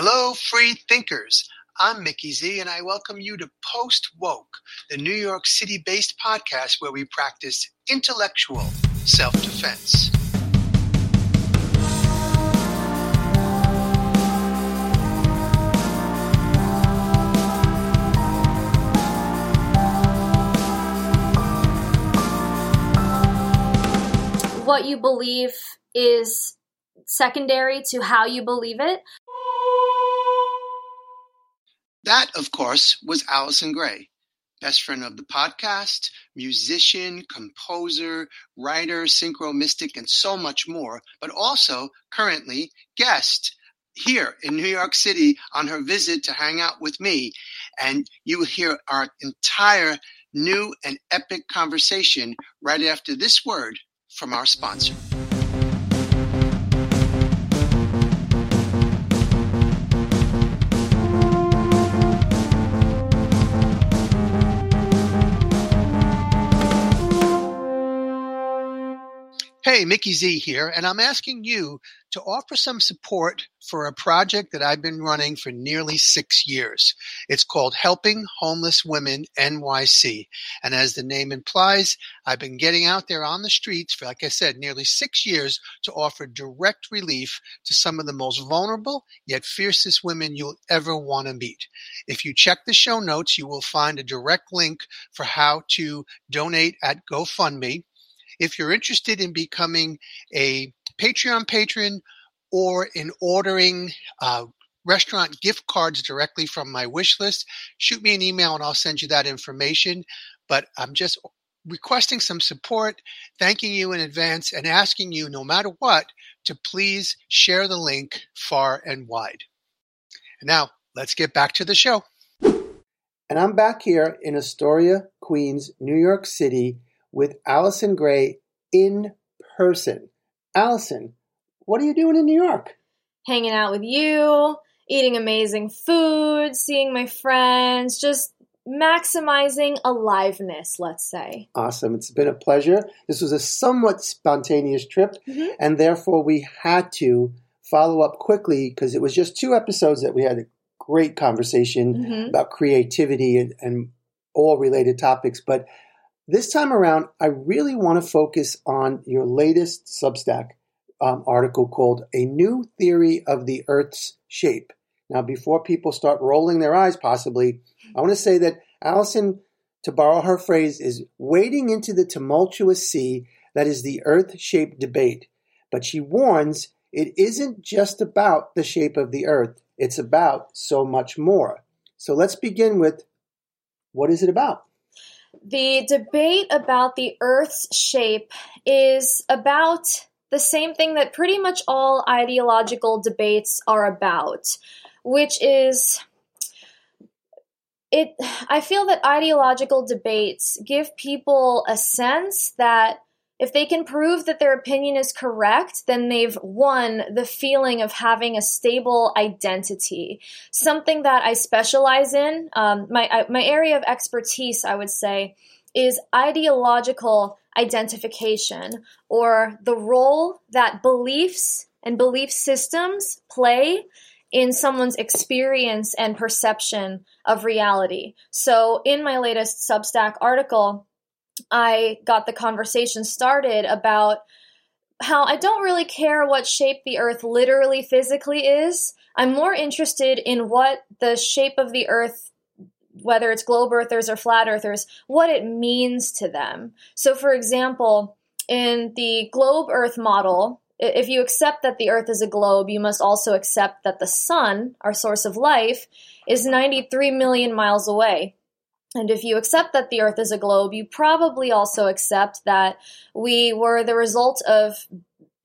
Hello, free thinkers. I'm Mickey Z, and I welcome you to Post Woke, the New York City based podcast where we practice intellectual self defense. What you believe is secondary to how you believe it. That, of course, was Alicen Grey, best friend of the podcast, musician, composer, writer, synchro mystic, and so much more, but also currently guest here in New York City on her visit to hang out with me. And you will hear our entire new and epic conversation right after this word from our sponsor. Hey, Mickey Z here, and I'm asking you to offer some support for a project that I've been running for nearly six years. It's called Helping Homeless Women NYC. And as the name implies, I've been getting out there on the streets for, like I said, nearly six years to offer direct relief to some of the most vulnerable yet fiercest women you'll ever want to meet. If you check the show notes, you will find a direct link for how to donate at GoFundMe. If you're interested in becoming a Patreon patron or in ordering uh, restaurant gift cards directly from my wish list, shoot me an email and I'll send you that information. But I'm just requesting some support, thanking you in advance, and asking you, no matter what, to please share the link far and wide. Now, let's get back to the show. And I'm back here in Astoria, Queens, New York City with Alicen Grey in person. Alicen, what are you doing in New York? Hanging out with you, eating amazing food, seeing my friends, just maximizing aliveness, let's say. Awesome. It's been a pleasure. This was a somewhat spontaneous trip, mm-hmm. and therefore we had to follow up quickly because it was just two episodes that we had a great conversation mm-hmm. about creativity and, and all related topics. But this time around, I really want to focus on your latest Substack um, article called A New Theory of the Earth's Shape. Now, before people start rolling their eyes, possibly, I want to say that Alicen, to borrow her phrase, is wading into the tumultuous sea that is the Earth shaped debate. But she warns it isn't just about the shape of the Earth, it's about so much more. So let's begin with what is it about? The debate about the Earth's shape is about the same thing that pretty much all ideological debates are about, which is it I feel that ideological debates give people a sense that if they can prove that their opinion is correct, then they've won the feeling of having a stable identity. Something that I specialize in, um, my my area of expertise, I would say, is ideological identification, or the role that beliefs and belief systems play in someone's experience and perception of reality. So, in my latest Substack article, I got the conversation started about how I don't really care what shape the earth literally physically is. I'm more interested in what the shape of the earth, whether it's globe earthers or flat earthers, what it means to them. So, for example, in the globe earth model, if you accept that the earth is a globe, you must also accept that the sun, our source of life, is 93 million miles away. And if you accept that the Earth is a globe, you probably also accept that we were the result of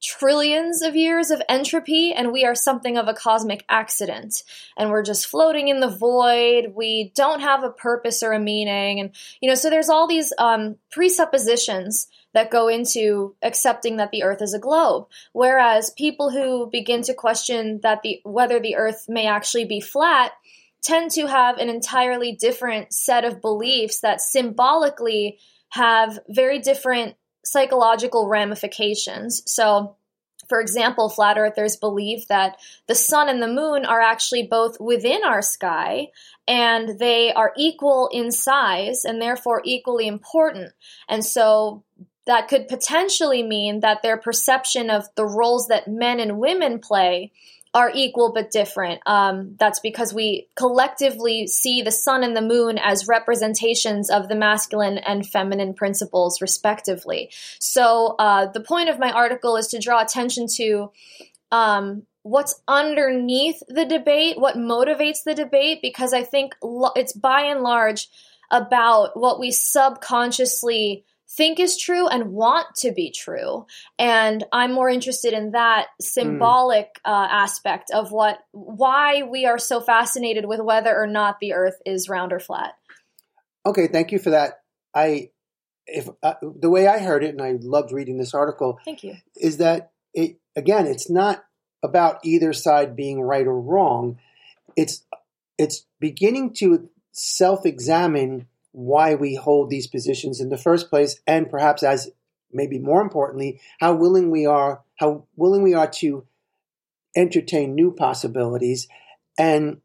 trillions of years of entropy and we are something of a cosmic accident. And we're just floating in the void. We don't have a purpose or a meaning. And you know so there's all these um, presuppositions that go into accepting that the earth is a globe. Whereas people who begin to question that the whether the earth may actually be flat tend to have an entirely different set of beliefs that symbolically have very different psychological ramifications. So, for example, flat earthers believe that the sun and the moon are actually both within our sky and they are equal in size and therefore equally important. And so that could potentially mean that their perception of the roles that men and women play are equal but different. Um, that's because we collectively see the sun and the moon as representations of the masculine and feminine principles, respectively. So, uh, the point of my article is to draw attention to um, what's underneath the debate, what motivates the debate, because I think lo- it's by and large about what we subconsciously think is true and want to be true. And I'm more interested in that symbolic mm. uh, aspect of what why we are so fascinated with whether or not the Earth is round or flat. Okay, thank you for that. I if uh, the way I heard it, and I loved reading this article. Thank you. Is that it? Again, it's not about either side being right or wrong. It's it's beginning to self-examine why we hold these positions in the first place, and perhaps as maybe more importantly, how willing we are, how willing we are to entertain new possibilities, and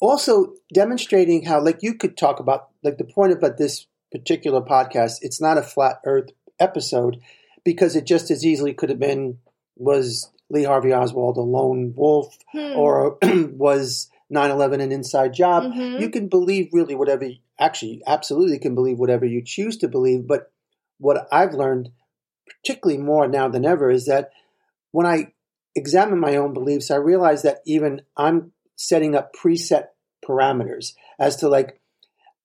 also demonstrating how, like you could talk about, like the point about this particular podcast, it's not a flat Earth episode because it just as easily could have been was Lee Harvey Oswald a lone wolf hmm. or was 9/11 an inside job. Mm-hmm. You can believe really whatever actually absolutely can believe whatever you choose to believe. But what I've learned, particularly more now than ever, is that when I examine my own beliefs, I realize that even I'm setting up preset parameters as to like,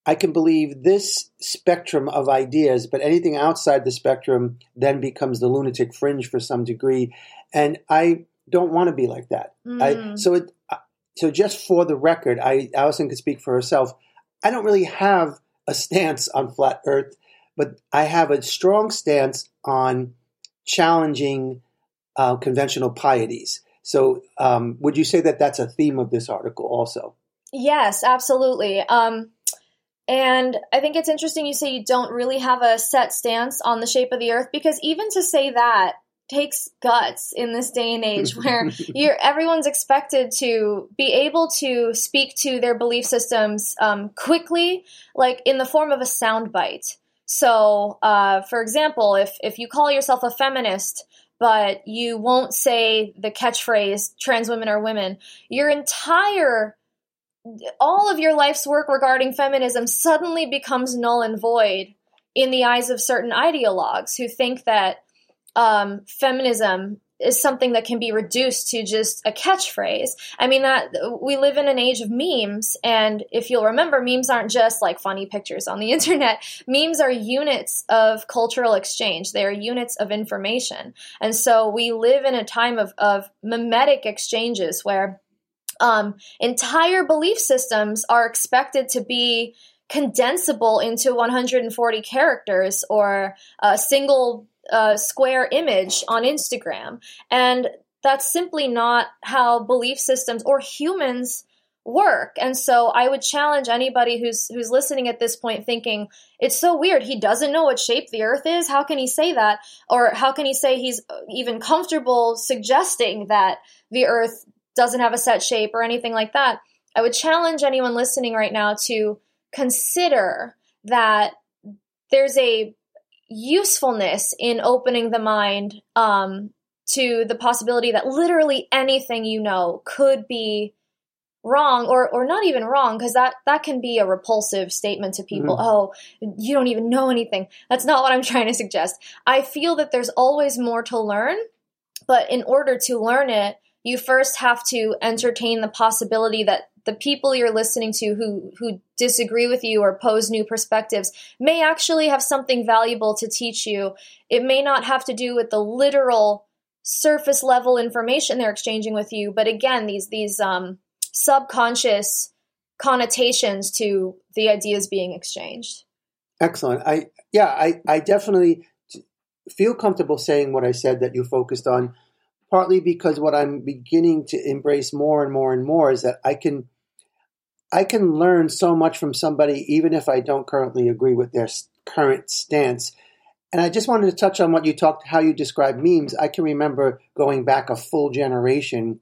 I can believe this spectrum of ideas, but anything outside the spectrum then becomes the lunatic fringe for some degree. And I don't want to be like that. Mm. I, so it, so just for the record, I Alicen could speak for herself. I don't really have a stance on flat Earth, but I have a strong stance on challenging uh, conventional pieties. So, um, would you say that that's a theme of this article also? Yes, absolutely. Um, and I think it's interesting you say you don't really have a set stance on the shape of the Earth because even to say that takes guts in this day and age where you're everyone's expected to be able to speak to their belief systems um, quickly like in the form of a soundbite so uh, for example if if you call yourself a feminist but you won't say the catchphrase trans women are women your entire all of your life's work regarding feminism suddenly becomes null and void in the eyes of certain ideologues who think that um, feminism is something that can be reduced to just a catchphrase. I mean that we live in an age of memes and if you'll remember memes aren't just like funny pictures on the internet. Memes are units of cultural exchange. They are units of information. And so we live in a time of of mimetic exchanges where um, entire belief systems are expected to be condensable into 140 characters or a single uh, square image on Instagram. And that's simply not how belief systems or humans work. And so I would challenge anybody who's who's listening at this point thinking it's so weird he doesn't know what shape the earth is. How can he say that? Or how can he say he's even comfortable suggesting that the earth doesn't have a set shape or anything like that? I would challenge anyone listening right now to consider that there's a usefulness in opening the mind um, to the possibility that literally anything you know could be wrong or or not even wrong because that that can be a repulsive statement to people. Mm-hmm. oh you don't even know anything. That's not what i'm trying to suggest. I feel that there's always more to learn but in order to learn it you first have to entertain the possibility that the people you're listening to who who disagree with you or pose new perspectives may actually have something valuable to teach you. It may not have to do with the literal surface level information they're exchanging with you, but again, these these um, subconscious connotations to the ideas being exchanged. Excellent. I yeah, I I definitely feel comfortable saying what I said that you focused on partly because what I'm beginning to embrace more and more and more is that I can I can learn so much from somebody, even if I don't currently agree with their current stance. And I just wanted to touch on what you talked, how you described memes. I can remember going back a full generation.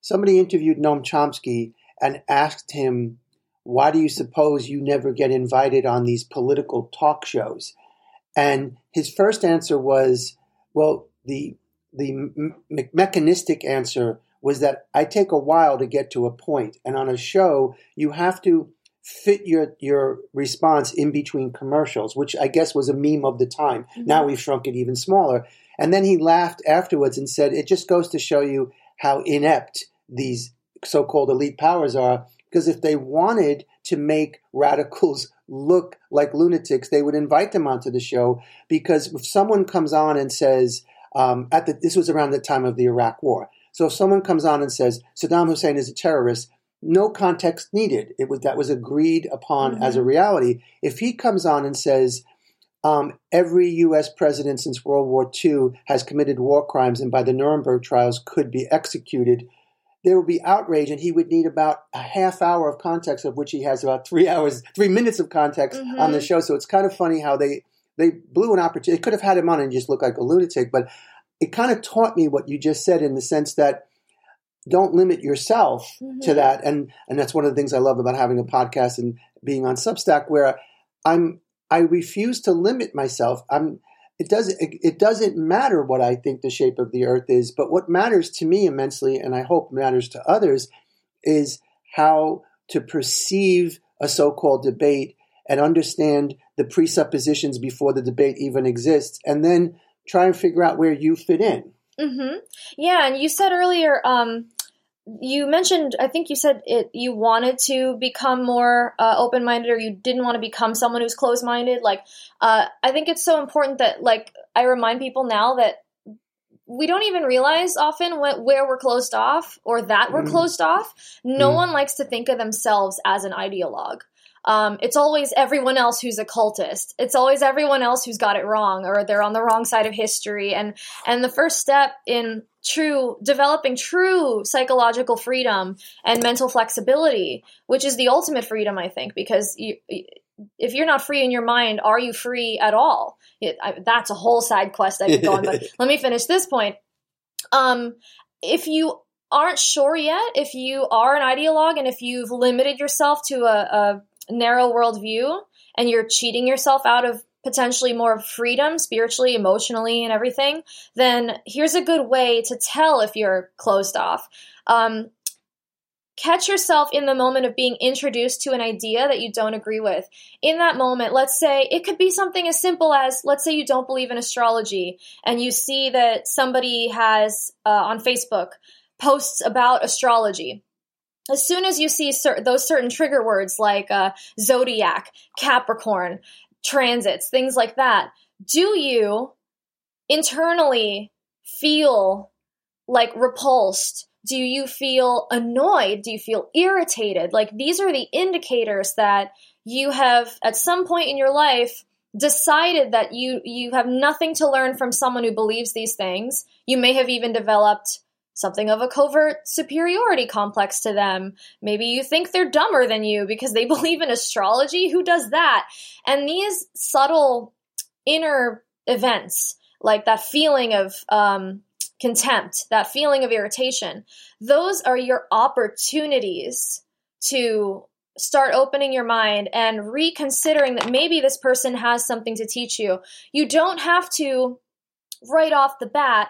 Somebody interviewed Noam Chomsky and asked him, "Why do you suppose you never get invited on these political talk shows?" And his first answer was, "Well, the the me- mechanistic answer was that I take a while to get to a point, and on a show you have to fit your your response in between commercials, which I guess was a meme of the time. Mm-hmm. Now we've shrunk it even smaller. And then he laughed afterwards and said, "It just goes to show you how inept these so-called elite powers are. Because if they wanted to make radicals look like lunatics, they would invite them onto the show. Because if someone comes on and says, um, at the, this was around the time of the Iraq War. So if someone comes on and says Saddam Hussein is a terrorist, no context needed. It was that was agreed upon mm-hmm. as a reality. If he comes on and says um, every U.S. president since World War II has committed war crimes and by the Nuremberg trials could be executed, there would be outrage, and he would need about a half hour of context, of which he has about three hours, three minutes of context mm-hmm. on the show. So it's kind of funny how they they blew an opportunity. They could have had him on and just look like a lunatic, but it kind of taught me what you just said in the sense that don't limit yourself mm-hmm. to that and and that's one of the things I love about having a podcast and being on Substack where I'm I refuse to limit myself. I'm it doesn't it, it doesn't matter what I think the shape of the earth is, but what matters to me immensely and I hope matters to others is how to perceive a so-called debate and understand the presuppositions before the debate even exists and then try and figure out where you fit in. Mm-hmm. Yeah, and you said earlier, um, you mentioned, I think you said it. You wanted to become more uh, open-minded, or you didn't want to become someone who's closed-minded. Like, uh, I think it's so important that, like, I remind people now that we don't even realize often where we're closed off or that we're mm. closed off. No mm. one likes to think of themselves as an ideologue um, it's always everyone else who's a cultist. It's always everyone else who's got it wrong or they're on the wrong side of history. And and the first step in true developing true psychological freedom and mental flexibility, which is the ultimate freedom, I think, because you, if you're not free in your mind, are you free at all? It, I, that's a whole side quest I could go on. But let me finish this point. Um, if you aren't sure yet if you are an ideologue and if you've limited yourself to a, a narrow worldview and you're cheating yourself out of potentially more freedom spiritually, emotionally, and everything, then here's a good way to tell if you're closed off. Um, catch yourself in the moment of being introduced to an idea that you don't agree with. In that moment, let's say it could be something as simple as let's say you don't believe in astrology and you see that somebody has uh, on Facebook posts about astrology as soon as you see cer- those certain trigger words like uh, zodiac, Capricorn, transits, things like that, do you internally feel like repulsed? Do you feel annoyed? Do you feel irritated? Like these are the indicators that you have at some point in your life decided that you you have nothing to learn from someone who believes these things. You may have even developed something of a covert superiority complex to them. Maybe you think they're dumber than you because they believe in astrology. Who does that? And these subtle inner events, like that feeling of um, contempt, that feeling of irritation, those are your opportunities to start opening your mind and reconsidering that maybe this person has something to teach you. You don't have to, right off the bat,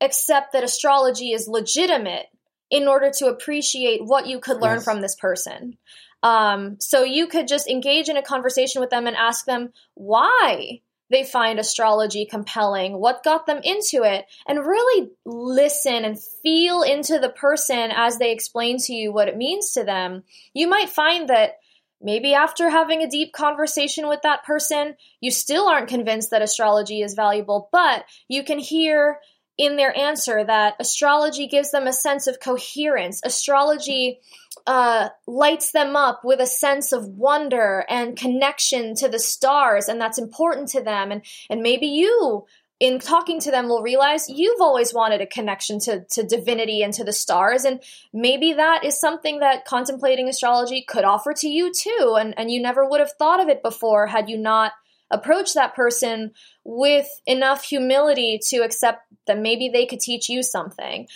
accept that astrology is legitimate in order to appreciate what you could learn yes. from this person. Um, so you could just engage in a conversation with them and ask them why they find astrology compelling, what got them into it, and really listen and feel into the person as they explain to you what it means to them. You might find that maybe after having a deep conversation with that person, you still aren't convinced that astrology is valuable, but you can hear in their answer that astrology gives them a sense of coherence. Astrology uh, lights them up with a sense of wonder and connection to the stars, and that's important to them. And and maybe you, in talking to them, will realize you've always wanted a connection to to divinity and to the stars, and maybe that is something that contemplating astrology could offer to you too. And and you never would have thought of it before had you not approach that person with enough humility to accept that maybe they could teach you something.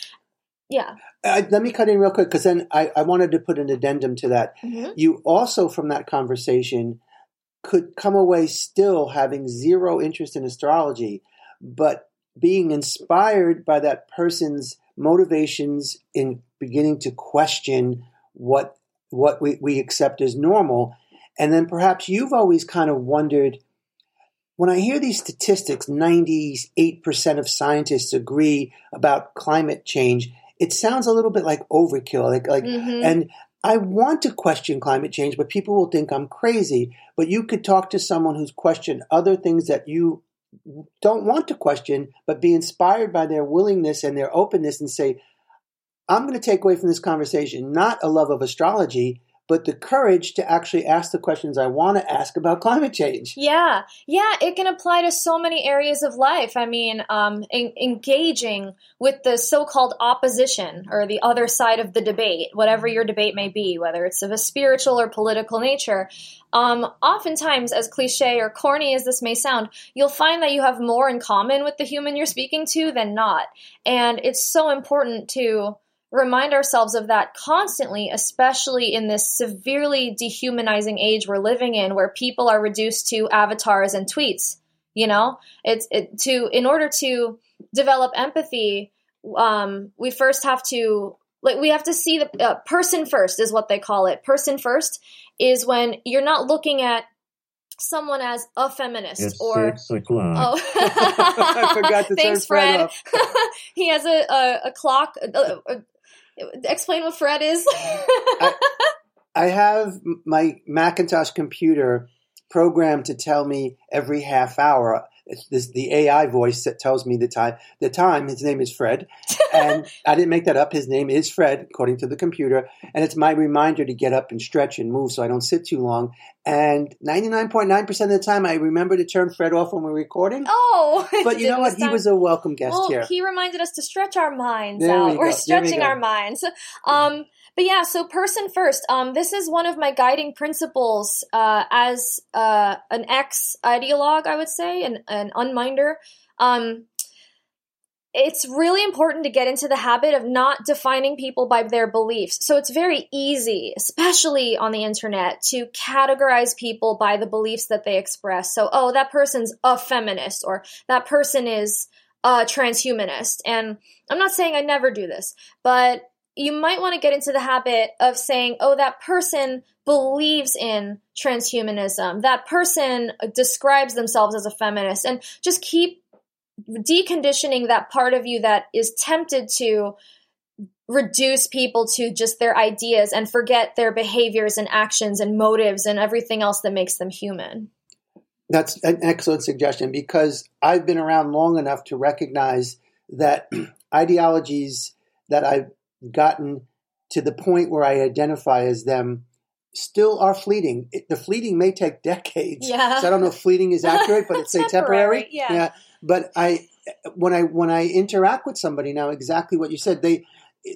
Yeah. Uh, let me cut in real quick because then I, I, wanted to put an addendum to that. Mm-hmm. You also, from that conversation, could come away still having zero interest in astrology, but being inspired by that person's motivations in beginning to question what what we, we accept as normal. And then perhaps you've always kind of wondered when I hear these statistics, 98% of scientists agree about climate change it sounds a little bit like overkill. Like, like, mm-hmm. and I want to question climate change, but people will think I'm crazy. But you could talk to someone who's questioned other things that you don't want to question, but be inspired by their willingness and their openness and say, I'm going to take away from this conversation not a love of astrology, but the courage to actually ask the questions I want to ask about climate change. Yeah, yeah, it can apply to so many areas of life. I mean, um, en- engaging with the so called opposition or the other side of the debate, whatever your debate may be, whether it's of a spiritual or political nature. Um, oftentimes, as cliche or corny as this may sound, you'll find that you have more in common with the human you're speaking to than not. And it's so important to remind ourselves of that constantly, especially in this severely dehumanizing age we're living in where people are reduced to avatars and tweets. You know, it's it, to in order to develop empathy, um, we first have to like we have to see the uh, person first is what they call it. Person first is when you're not looking at someone as a feminist it's or oh I forgot to thanks Fred, Fred. he has a, a, a clock a, explain what Fred is. I, I have my Macintosh computer programmed to tell me every half hour this the AI voice that tells me the time. The time. His name is Fred, and I didn't make that up. His name is Fred, according to the computer, and it's my reminder to get up and stretch and move so I don't sit too long. And ninety nine point nine percent of the time, I remember to turn Fred off when we're recording. Oh, but you know what? He was a welcome guest well, here. He reminded us to stretch our minds there out. We are stretching our minds. Um, but yeah, so person first. Um, this is one of my guiding principles uh, as uh, an ex ideologue, I would say, an, an unminder. Um, it's really important to get into the habit of not defining people by their beliefs. So it's very easy, especially on the internet, to categorize people by the beliefs that they express. So, oh, that person's a feminist or that person is a transhumanist. And I'm not saying I never do this, but you might want to get into the habit of saying, oh, that person believes in transhumanism. That person uh, describes themselves as a feminist. And just keep deconditioning that part of you that is tempted to reduce people to just their ideas and forget their behaviors and actions and motives and everything else that makes them human. That's an excellent suggestion because I've been around long enough to recognize that ideologies that I've gotten to the point where I identify as them still are fleeting. It, the fleeting may take decades. Yeah. So I don't know if fleeting is accurate, but it's say temporary. Yeah. yeah. But I, when I when I interact with somebody now, exactly what you said. They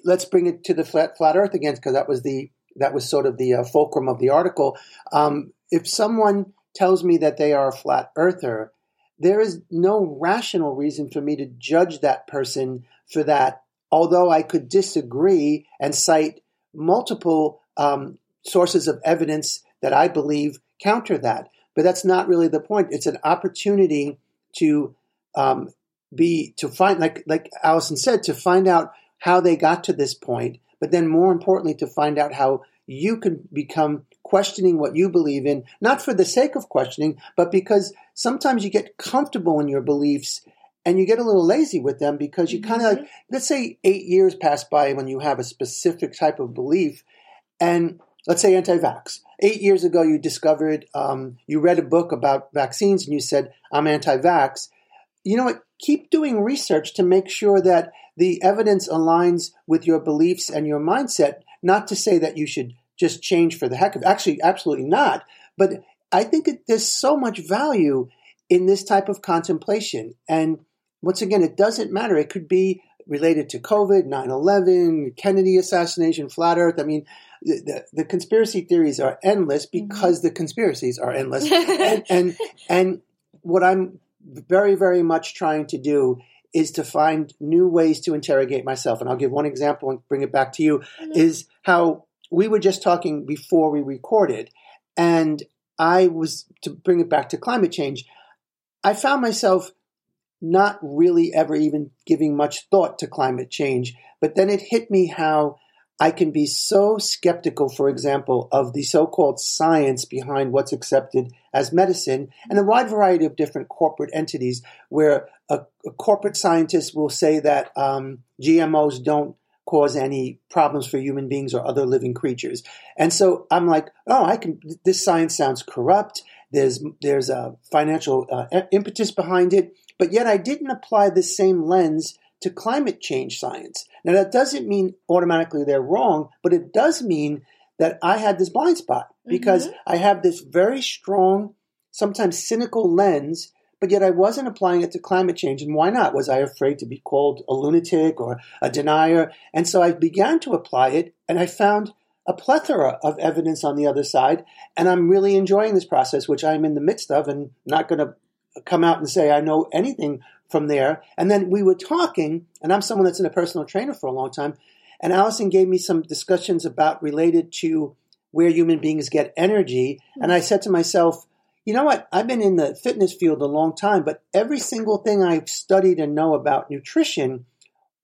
let's bring it to the flat flat Earth again because that was the that was sort of the uh, fulcrum of the article. Um, if someone tells me that they are a flat earther, there is no rational reason for me to judge that person for that although I could disagree and cite multiple um, sources of evidence that I believe counter that. But that's not really the point. It's an opportunity to um, be to find, like like Alicen said, to find out how they got to this point. But then, more importantly, to find out how you can become questioning what you believe in, not for the sake of questioning, but because sometimes you get comfortable in your beliefs and you get a little lazy with them because you kind of mm-hmm. like let's say eight years pass by when you have a specific type of belief and let's say anti-vax. Eight years ago you discovered um, you read a book about vaccines and you said i'm anti-vax. You know what? Keep doing research to make sure that the evidence aligns with your beliefs and your mindset not to say that you should just change for the heck of it. Actually absolutely not. But i think that there's so much value in this type of contemplation and once again, it doesn't matter. It could be related to COVID, 9 11, Kennedy assassination, flat earth. I mean, the, the conspiracy theories are endless Mm-hmm. because the conspiracies are endless. and, and and what I'm very very much trying to do is to find new ways to interrogate myself. And I'll give one example and bring it back to you. Mhm. Is how we were just talking before we recorded, and I was to bring it back to climate change. I found myself not really ever even giving much thought to climate change, but then it hit me how I can be so skeptical, for example, of the so called science behind what's accepted as medicine and a wide variety of different corporate entities where a, a corporate scientist will say that um, GMOs don't cause any problems for human beings or other living creatures. And so I'm like, oh, I can, this science sounds corrupt. There's, there's a financial uh, impetus behind it. But yet I didn't apply the same lens to climate change science. Now, that doesn't mean automatically they're wrong, but it does mean that I had this blind spot because mm-hmm. I have this very strong, sometimes cynical lens, but yet I wasn't applying it to climate change. And why not? Was I afraid to be called a lunatic or a denier? And so I began to apply it, and I found a plethora of evidence on the other side. And I'm really enjoying this process, which I'm in the midst of, and not going to come out and say I know anything from there. And then we were talking, and I'm someone that's been a personal trainer for a long time. And Alicen gave me some discussions about related to where human beings get energy. And I said to myself, you know what? I've been in the fitness field a long time, but every single thing I've studied and know about nutrition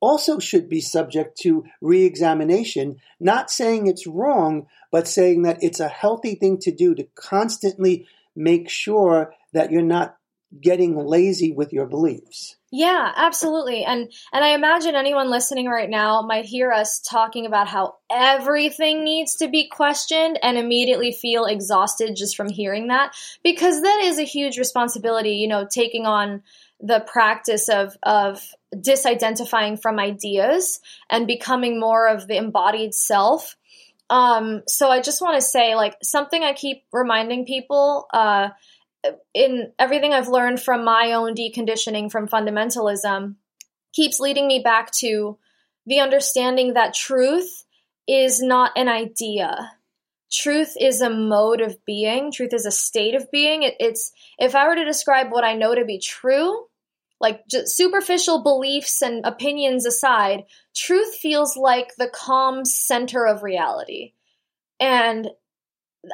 also should be subject to re examination. Not saying it's wrong, but saying that it's a healthy thing to do to constantly make sure that you're not getting lazy with your beliefs. Yeah, absolutely. And and I imagine anyone listening right now might hear us talking about how everything needs to be questioned and immediately feel exhausted just from hearing that because that is a huge responsibility, you know, taking on the practice of of disidentifying from ideas and becoming more of the embodied self. Um, so I just want to say, like, something I keep reminding people uh, in everything I've learned from my own deconditioning from fundamentalism keeps leading me back to the understanding that truth is not an idea. Truth is a mode of being. Truth is a state of being. It, it's if I were to describe what I know to be true, like just superficial beliefs and opinions aside, truth feels like the calm center of reality. And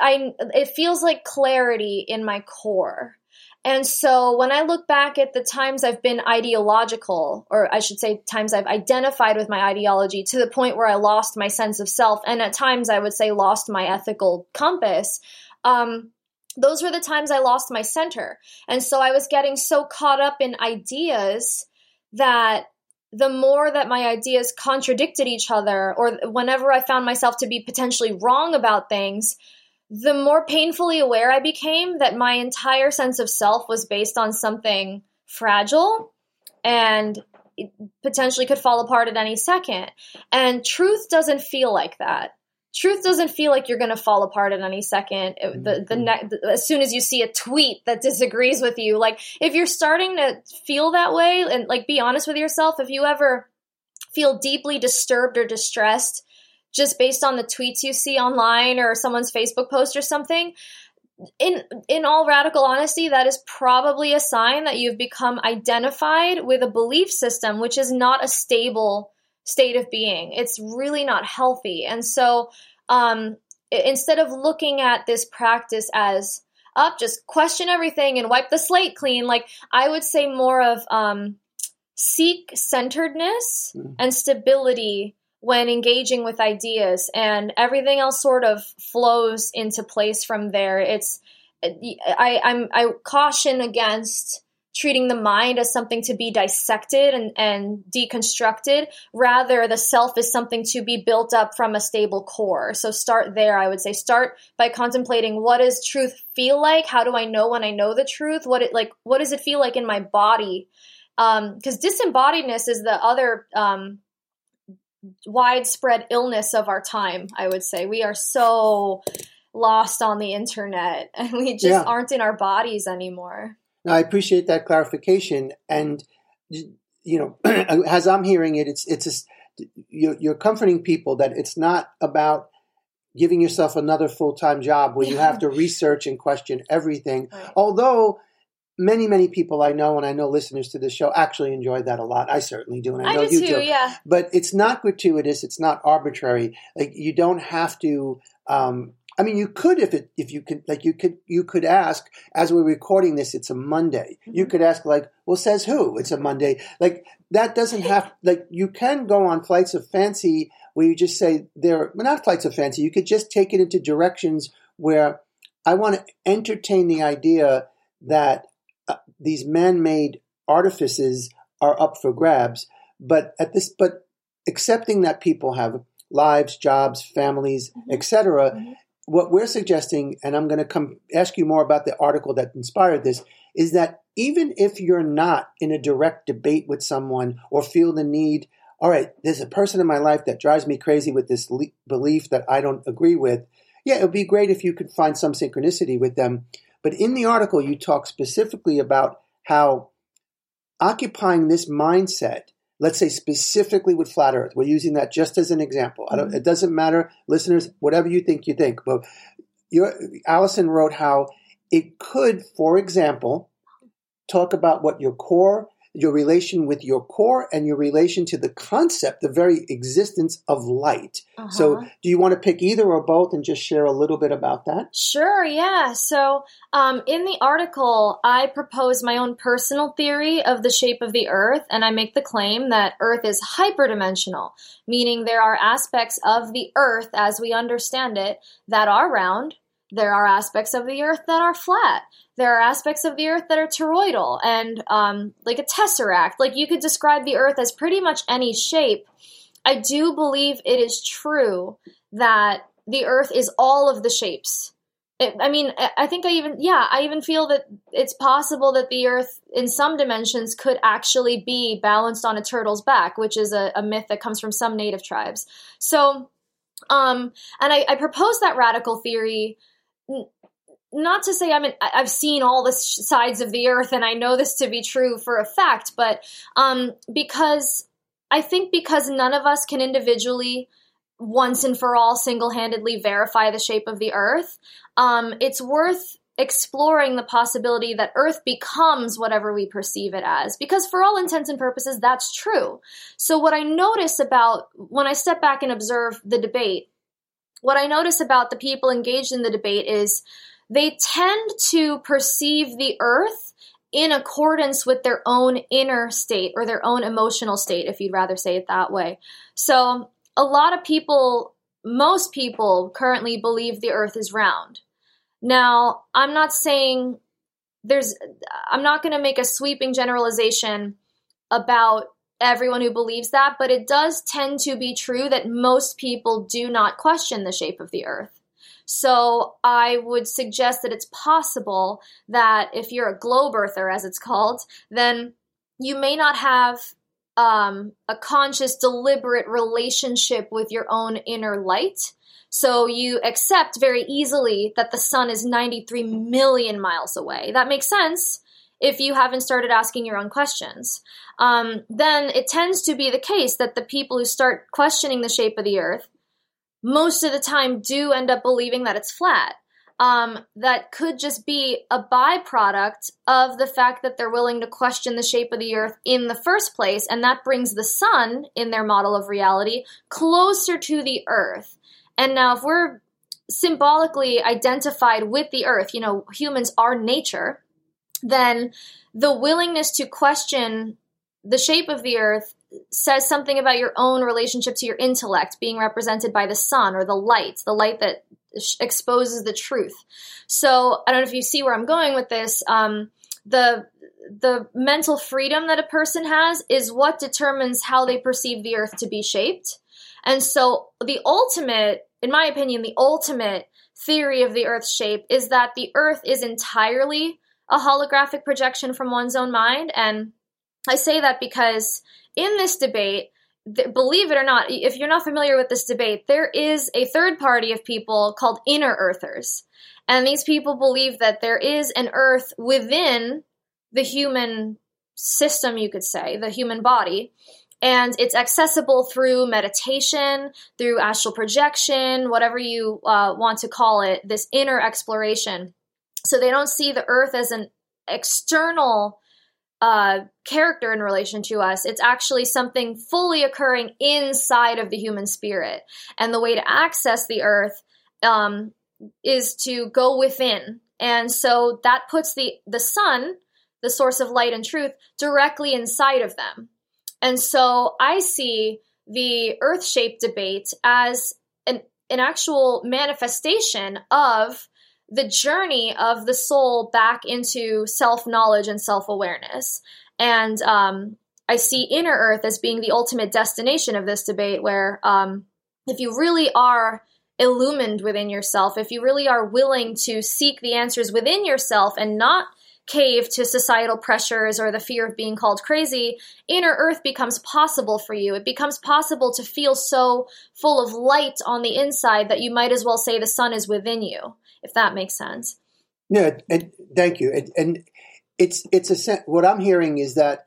I it feels like clarity in my core. And so when I look back at the times I've been ideological, or I should say times I've identified with my ideology to the point where I lost my sense of self, and at times I would say lost my ethical compass, um, those were the times I lost my center. And so I was getting so caught up in ideas that the more that my ideas contradicted each other, or whenever I found myself to be potentially wrong about things, the more painfully aware I became that my entire sense of self was based on something fragile and potentially could fall apart at any second. And truth doesn't feel like that. Truth doesn't feel like you're going to fall apart at any second. It, the, the, mm-hmm. ne- the as soon as you see a tweet that disagrees with you, like if you're starting to feel that way, and like be honest with yourself, if you ever feel deeply disturbed or distressed just based on the tweets you see online or someone's Facebook post or something, in in all radical honesty, that is probably a sign that you've become identified with a belief system which is not a stable state of being. It's really not healthy. And so um, instead of looking at this practice as up, just question everything and wipe the slate clean, like I would say more of um, seek centeredness Mm. and stability when engaging with ideas and everything else sort of flows into place from there. It's i i'm i caution against treating the mind as something to be dissected and, and deconstructed. Rather the self is something to be built up from a stable core. So start there i would say. Start by contemplating what does truth feel like? How do i know when i know the truth? What it like what does it feel like in my body? Because disembodiedness is the other um, widespread illness of our time i would say we are so lost on the internet and we just Yeah. aren't in our bodies anymore Now, I appreciate that clarification, and you know, as I'm hearing it, it's it's just, you're, you're comforting people that it's not about giving yourself another full time job where you have to research and question everything. Right. Although many, many people I know and I know listeners to this show actually enjoy that a lot. I certainly do, and I, I know do you too, do. yeah. But it's not gratuitous. It's not arbitrary. Like you don't have to. Um, I mean, you could if it if you could like you could you could ask as we're recording this. It's a Monday. You Mhm. could ask like, well, says who? It's a Monday. Like that doesn't have like you can go on flights of fancy where you just say there. Well, not flights of fancy. You could just take it into directions where I want to entertain the idea that these man-made artifices are up for grabs. But at this, but accepting that people have lives, jobs, families, Mhm. etc. Mhm. What we're suggesting, and I'm going to come ask you more about the article that inspired this, is that even if you're not in a direct debate with someone or feel the need, all right, there's a person in my life that drives me crazy with this le- belief that I don't agree with. Yeah, it would be great if you could find some synchronicity with them. But in the article, you talk specifically about how occupying this mindset, let's say specifically with flat Earth, we're using that just as an example. I don't, mm-hmm. it doesn't matter, listeners, whatever you think, you think. But Alicen wrote how it could, for example, talk about what your core, your relation with your core, and your relation to the concept, the very existence of light. So, Uh-huh. do you want to pick either or both and just share a little bit about that? Sure, yeah. So, um, in the article, I propose my own personal theory of the shape of the Earth, and I make the claim that Earth is hyperdimensional, meaning there are aspects of the Earth as we understand it that are round. There are aspects of the Earth that are flat. There are aspects of the Earth that are toroidal and um, like a tesseract. Like you could describe the Earth as pretty much any shape. I do believe it is true that the Earth is all of the shapes. It, I mean, I think I even, yeah, I even feel that it's possible that the Earth, in some dimensions, could actually be balanced on a turtle's back, which is a, a myth that comes from some native tribes. So, um, and I, I propose that radical theory. Not to say I'm an, I've seen all the sides of the Earth and I know this to be true for a fact, but um, because I think because none of us can individually once and for all single handedly verify the shape of the Earth, um, it's worth exploring the possibility that Earth becomes whatever we perceive it as. Because for all intents and purposes, that's true. So, what I notice about when I step back and observe the debate, what I notice about the people engaged in the debate is they tend to perceive the Earth in accordance with their own inner state or their own emotional state, if you'd rather say it that way. So, a lot of people, most people currently believe the earth is round. Now, I'm not saying there's, I'm not going to make a sweeping generalization about everyone who believes that, but it does tend to be true that most people do not question the shape of the earth. So I would suggest that it's possible that if you're a globe earther, as it's called, then you may not have um, a conscious, deliberate relationship with your own inner light. So you accept very easily that the sun is 93 million miles away. That makes sense if you haven't started asking your own questions. Um, then it tends to be the case that the people who start questioning the shape of the earth most of the time do end up believing that it's flat. Um, that could just be a byproduct of the fact that they're willing to question the shape of the earth in the first place, and that brings the sun, in their model of reality, closer to the earth. And now, if we're symbolically identified with the earth, you know, humans are nature, then the willingness to question the shape of the earth says something about your own relationship to your intellect being represented by the sun or the light, the light that exposes the truth. So I don't know if you see where I'm going with this. Um, the the mental freedom that a person has is what determines how they perceive the earth to be shaped. And so the ultimate, in my opinion, the ultimate theory of the earth's shape is that the earth is entirely a holographic projection from one's own mind. And I say that because in this debate, believe it or not, if you're not familiar with this debate, there is a third party of people called inner earthers. And these people believe that there is an earth within the human system, you could say, the human body. and it's accessible through meditation, through astral projection, whatever you uh, want to call it, this inner exploration. So they don't see the earth as an external uh, character in relation to us. It's actually something fully occurring inside of the human spirit. And the way to access the earth um, is to go within. And so that puts the, the sun, the source of light and truth, directly inside of them. And so I see the earth shape debate as an, an actual manifestation of the journey of the soul back into self knowledge and self awareness. And um, I see inner earth as being the ultimate destination of this debate, where um, if you really are illumined within yourself, if you really are willing to seek the answers within yourself and not cave to societal pressures or the fear of being called crazy, inner earth becomes possible for you. It becomes possible to feel so full of light on the inside that you might as well say the sun is within you, if that makes sense. Yeah, and thank you. And, and it's it's a what I'm hearing is that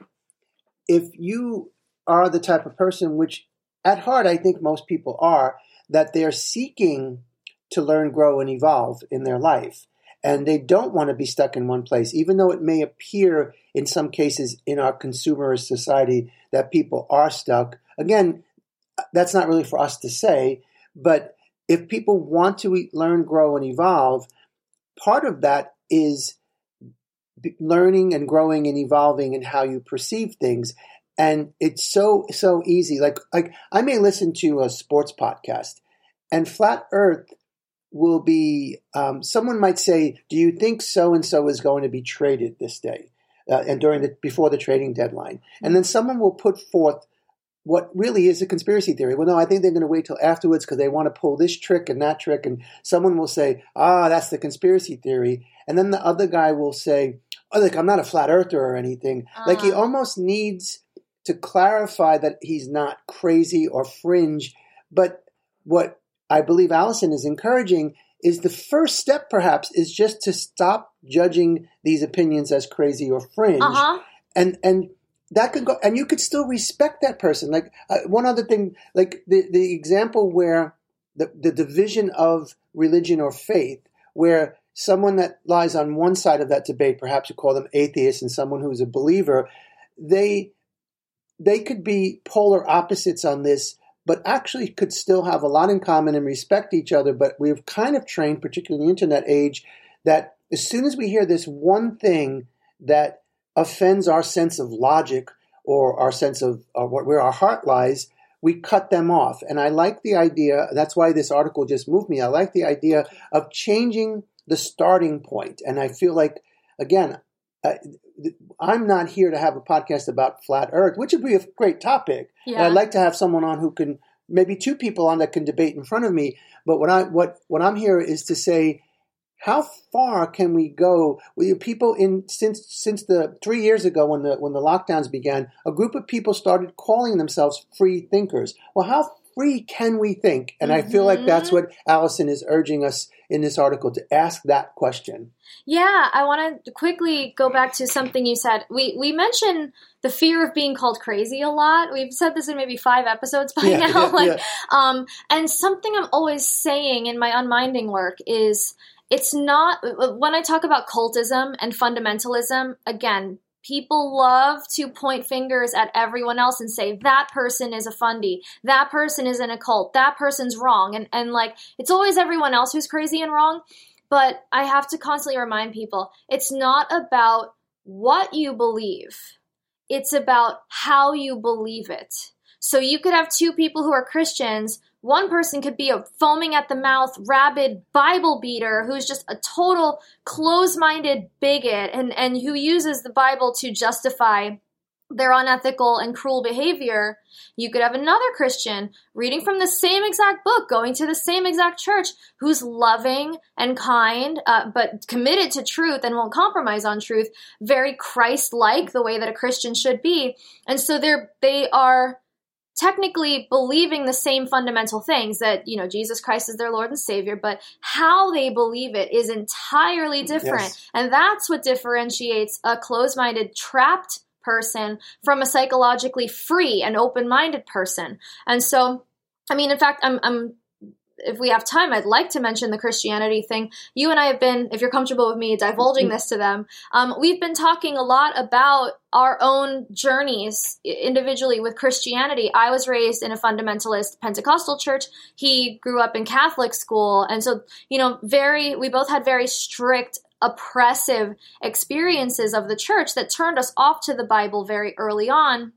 if you are the type of person which at heart I think most people are that they're seeking to learn, grow, and evolve in their life and they don't want to be stuck in one place, even though it may appear in some cases in our consumerist society that people are stuck. Again, that's not really for us to say, but if people want to learn, grow, and evolve, part of that is learning and growing and evolving in how you perceive things. And it's so so easy. Like like I may listen to a sports podcast, and flat Earth will be um, someone might say, "Do you think so and so is going to be traded this day?" Uh, and during the before the trading deadline, and then someone will put forth what really is a conspiracy theory. Well, no, I think they're going to wait till afterwards because they want to pull this trick and that trick, and someone will say, "Ah, that's the conspiracy theory," and then the other guy will say, "Oh, look, I'm not a flat earther or anything." Uh. Like he ah. almost needs to clarify that he's not crazy or fringe, but what I believe Alicen is encouraging is the first step perhaps is just to stop judging these opinions as crazy or fringe uh-huh. and and that could go and you could still respect that person like uh, one other thing like the the example where the the division of religion or faith where someone that lies on one side of that debate perhaps you call them atheists and someone who's a believer they they could be polar opposites on this but actually could still have a lot in common and respect each other. But we've kind of trained, particularly in the internet age, that as soon as we hear this one thing that offends our sense of logic or our sense of uh, where our heart lies, we cut them off. And I like the idea, that's why this article just moved me. I like the idea of changing the starting point. And I feel like, again, uh, I'm not here to have a podcast about flat Earth, which would be a great topic. Yeah. And I'd like to have someone on who can, maybe two people on that can debate in front of me. But what I what what I'm here is to say, how far can we go? With people in since since the three years ago when the when the lockdowns began, a group of people started calling themselves free thinkers. Well, how free can we think? And mm-hmm. I feel like that's mm-hmm. what Alicen is urging us in this article to ask that question. Yeah, I want to quickly go back to something you said. We we mentioned the fear of being called crazy a lot. We've said this in maybe five episodes by yeah, now. Yeah, like, yeah. um, and something I'm always saying in my unminding work is it's not when I talk about cultism and fundamentalism. Again, people love to point fingers at everyone else and say that person is a fundy. That person is in a cult that person's wrong. And and like it's always everyone else who's crazy and wrong but i have to constantly remind people it's not about what you believe. It's about how you believe it. So you could have two people who are christians one person could be a foaming at the mouth, rabid Bible beater who's just a total close minded bigot and, and who uses the Bible to justify their unethical and cruel behavior. You could have another Christian reading from the same exact book, going to the same exact church, who's loving and kind, uh, but committed to truth and won't compromise on truth, very Christ like, the way that a Christian should be. And so they're, they are technically believing the same fundamental things that, you know, Jesus Christ is their Lord and Savior, but how they believe it is entirely different. Yes. And that's what differentiates a closed minded, trapped person from a psychologically free and open-minded person. And so I mean, in fact, I'm, I'm if we have time, I'd like to mention the Christianity thing. You and I have been, if you're comfortable with me divulging mm-hmm. this to them, um, we've been talking a lot about our own journeys individually with Christianity. I was raised in a fundamentalist Pentecostal church. He grew up in Catholic school. And so, you know, very, we both had very strict oppressive experiences of the church that turned us off to the Bible very early on.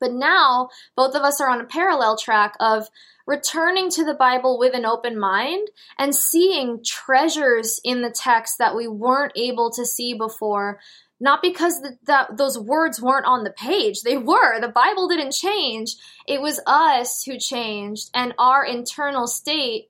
But now both of us are on a parallel track of returning to the Bible with an open mind and seeing treasures in the text that we weren't able to see before. Not because that those words weren't on the page. They were. The Bible didn't change. It was us who changed, and our internal state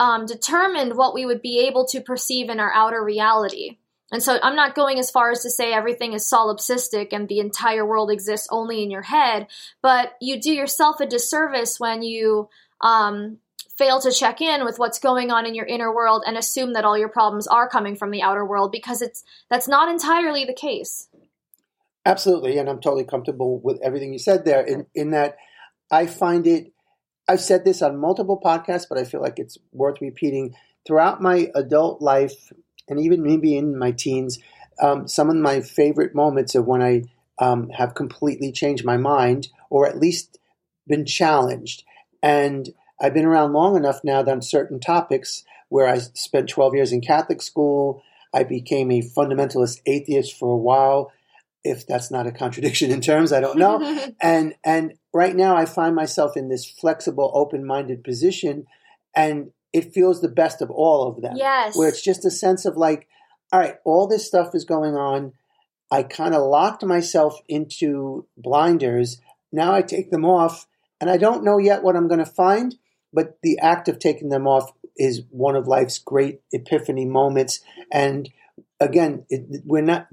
um, determined what we would be able to perceive in our outer reality. And so I'm not going as far as to say everything is solipsistic and the entire world exists only in your head, but you do yourself a disservice when you um, fail to check in with what's going on in your inner world and assume that all your problems are coming from the outer world because it's that's not entirely the case. Absolutely, and I'm totally comfortable with everything you said there. In in that, I find it. I've said this on multiple podcasts, but I feel like it's worth repeating. Throughout my adult life, and even maybe in my teens, um, some of my favorite moments of when I um, have completely changed my mind or at least been challenged. And I've been around long enough now that on certain topics where I spent 12 years in Catholic school. I became a fundamentalist atheist for a while. If that's not a contradiction in terms, I don't know. and and right now I find myself in this flexible, open-minded position, and it feels the best of all of them. Yes. Where it's just a sense of like, all right, all this stuff is going on. I kind of locked myself into blinders. Now I take them off, and I don't know yet what I'm going to find, but the act of taking them off is one of life's great epiphany moments. And again, it, we're not.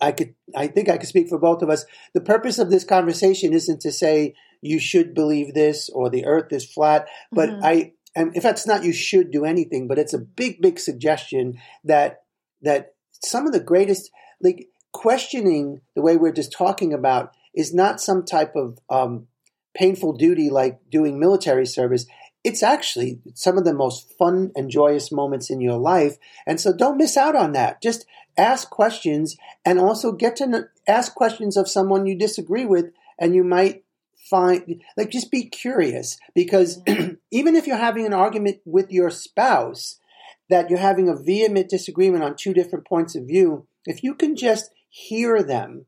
I could. I think I could speak for both of us. The purpose of this conversation isn't to say you should believe this or the Earth is flat, but mm-hmm. I and fact, it's not you should do anything, but it's a big, big suggestion that that some of the greatest, like questioning the way we're just talking about, is not some type of um, painful duty like doing military service. It's actually some of the most fun and joyous moments in your life, and so don't miss out on that. Just ask questions, and also get to ask questions of someone you disagree with, and you might find like just be curious because mm-hmm. even if you're having an argument with your spouse that you're having a vehement disagreement on two different points of view if you can just hear them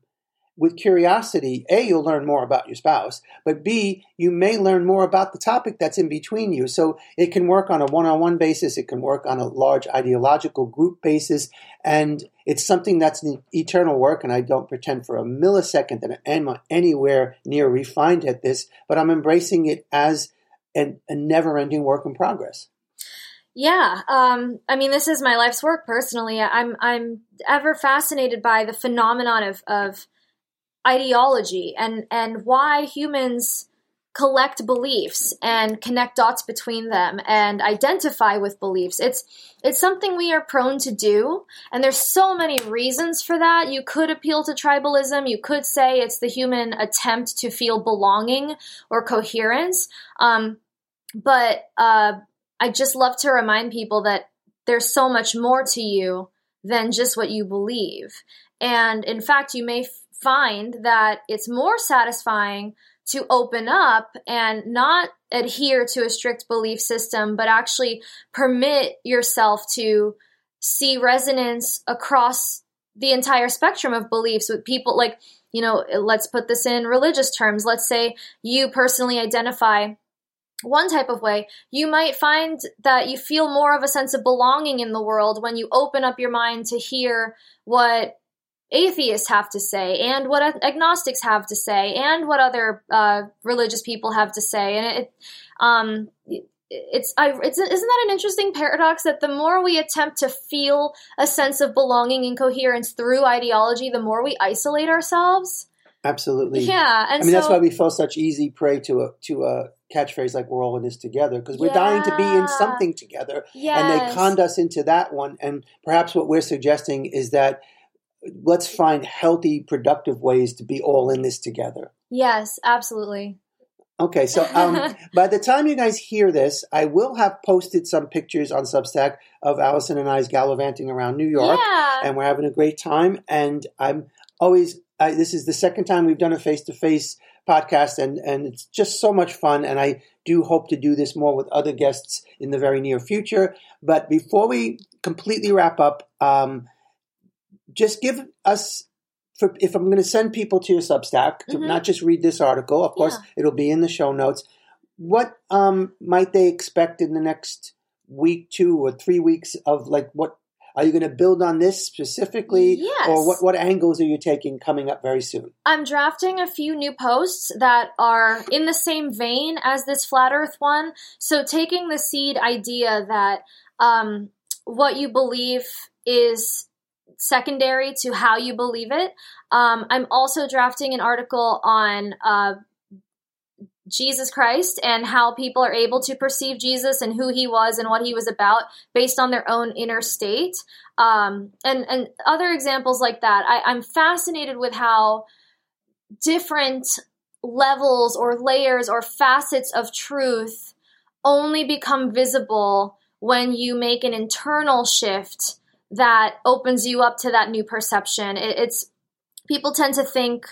with curiosity, A, you'll learn more about your spouse, but B, you may learn more about the topic that's in between you. So it can work on a one on one basis, it can work on a large ideological group basis, and it's something that's an eternal work. And I don't pretend for a millisecond that I'm anywhere near refined at this, but I'm embracing it as an, a never ending work in progress. Yeah, um, I mean, this is my life's work personally. I'm I'm ever fascinated by the phenomenon of of ideology and and why humans collect beliefs and connect dots between them and identify with beliefs. It's it's something we are prone to do and there's so many reasons for that. You could appeal to tribalism. You could say it's the human attempt to feel belonging or coherence. Um, but uh, i just love to remind people that there's so much more to you than just what you believe. And in fact you may find that it's more satisfying to open up and not adhere to a strict belief system, but actually permit yourself to see resonance across the entire spectrum of beliefs with people like, you know, let's put this in religious terms. Let's say you personally identify one type of way, you might find that you feel more of a sense of belonging in the world when you open up your mind to hear what atheists have to say and what agnostics have to say and what other uh, religious people have to say and it um, it's I, it's isn't that an interesting paradox that the more we attempt to feel a sense of belonging and coherence through ideology the more we isolate ourselves absolutely yeah i mean so, that's why we fall such easy prey to a to a catchphrase like we're all in this together because we're yeah. dying to be in something together yes. and they conned us into that one and perhaps what we're suggesting is that let's find healthy, productive ways to be all in this together. Yes, absolutely. Okay, so um, by the time you guys hear this, I will have posted some pictures on Substack of Alicen and I's gallivanting around New York, yeah. and we're having a great time. And I'm always I, this is the second time we've done a face to face podcast, and and it's just so much fun. And I do hope to do this more with other guests in the very near future. But before we completely wrap up, um, just give us for, if I'm going to send people to your Substack to Mhm. not just read this article, of course, Yeah. it'll be in the show notes. What um, might they expect in the next week, two or three weeks of like what? Are you going to build on this specifically, Yes. or what? What angles are you taking coming up very soon? I'm drafting a few new posts that are in the same vein as this flat earth one. So, taking the seed idea that um, what you believe is secondary to how you believe it. Um, I'm also drafting an article on uh, Jesus Christ and how people are able to perceive Jesus and who he was and what he was about based on their own inner state. Um, and, and other examples like that. I, I'm fascinated with how different levels or layers or facets of truth only become visible when you make an internal shift that opens you up to that new perception. It, it's people tend to think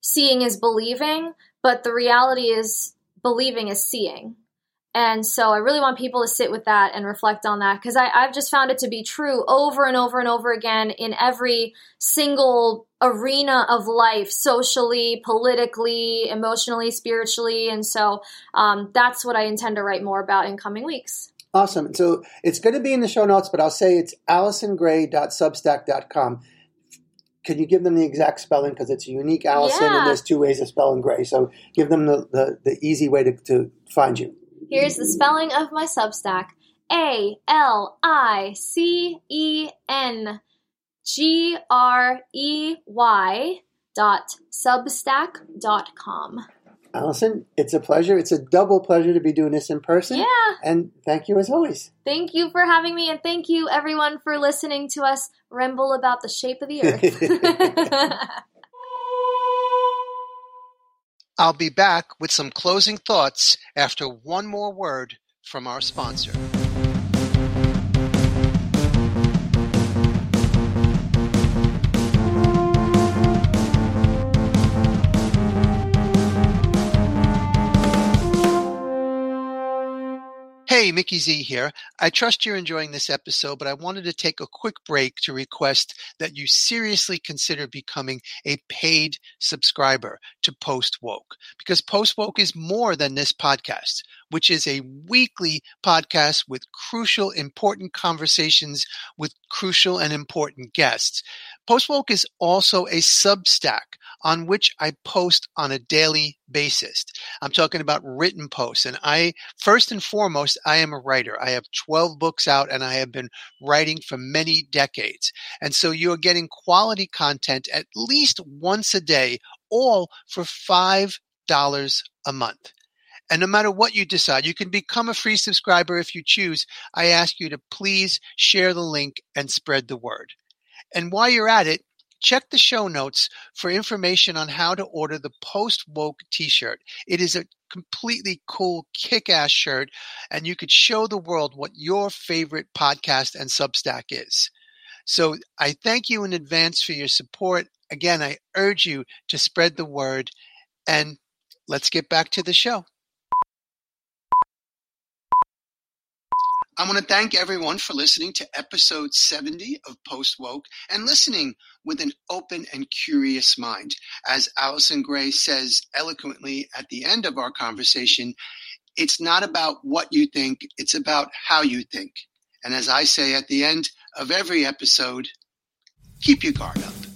seeing is believing, but the reality is believing is seeing. And so I really want people to sit with that and reflect on that because I've just found it to be true over and over and over again in every single arena of life, socially, politically, emotionally, spiritually. And so um, that's what I intend to write more about in coming weeks. Awesome. So it's going to be in the show notes, but I'll say it's AlicenGrey.substack.com. Can you give them the exact spelling because it's a unique Alicen, Yeah. and there's two ways of spelling Gray. So give them the, the, the easy way to, to find you. Here's the spelling of my Substack A L I C E N G R E Y dot substack dot com. Alicen, it's a pleasure. It's a double pleasure to be doing this in person. Yeah. And thank you as always. Thank you for having me, and thank you everyone for listening to us ramble about the shape of the earth. I'll be back with some closing thoughts after one more word from our sponsor. Hey, Mickey Z here. I trust you're enjoying this episode, but I wanted to take a quick break to request that you seriously consider becoming a paid subscriber to Post Woke because Post Woke is more than this podcast, which is a weekly podcast with crucial, important conversations with crucial and important guests. Post Woke is also a Substack on which I post on a daily basis. I'm talking about written posts. And I, first and foremost, I am a writer. I have 12 books out and I have been writing for many decades. And so you're getting quality content at least once a day, all for $5 a month. And no matter what you decide, you can become a free subscriber if you choose. I ask you to please share the link and spread the word. And while you're at it, check the show notes for information on how to order the post woke t-shirt. It is a completely cool kick-ass shirt and you could show the world what your favorite podcast and Substack is. So I thank you in advance for your support. Again, I urge you to spread the word and let's get back to the show. I want to thank everyone for listening to episode 70 of Post Woke and listening with an open and curious mind. As Alicen Grey says eloquently at the end of our conversation, it's not about what you think, it's about how you think. And as I say at the end of every episode, keep your guard up.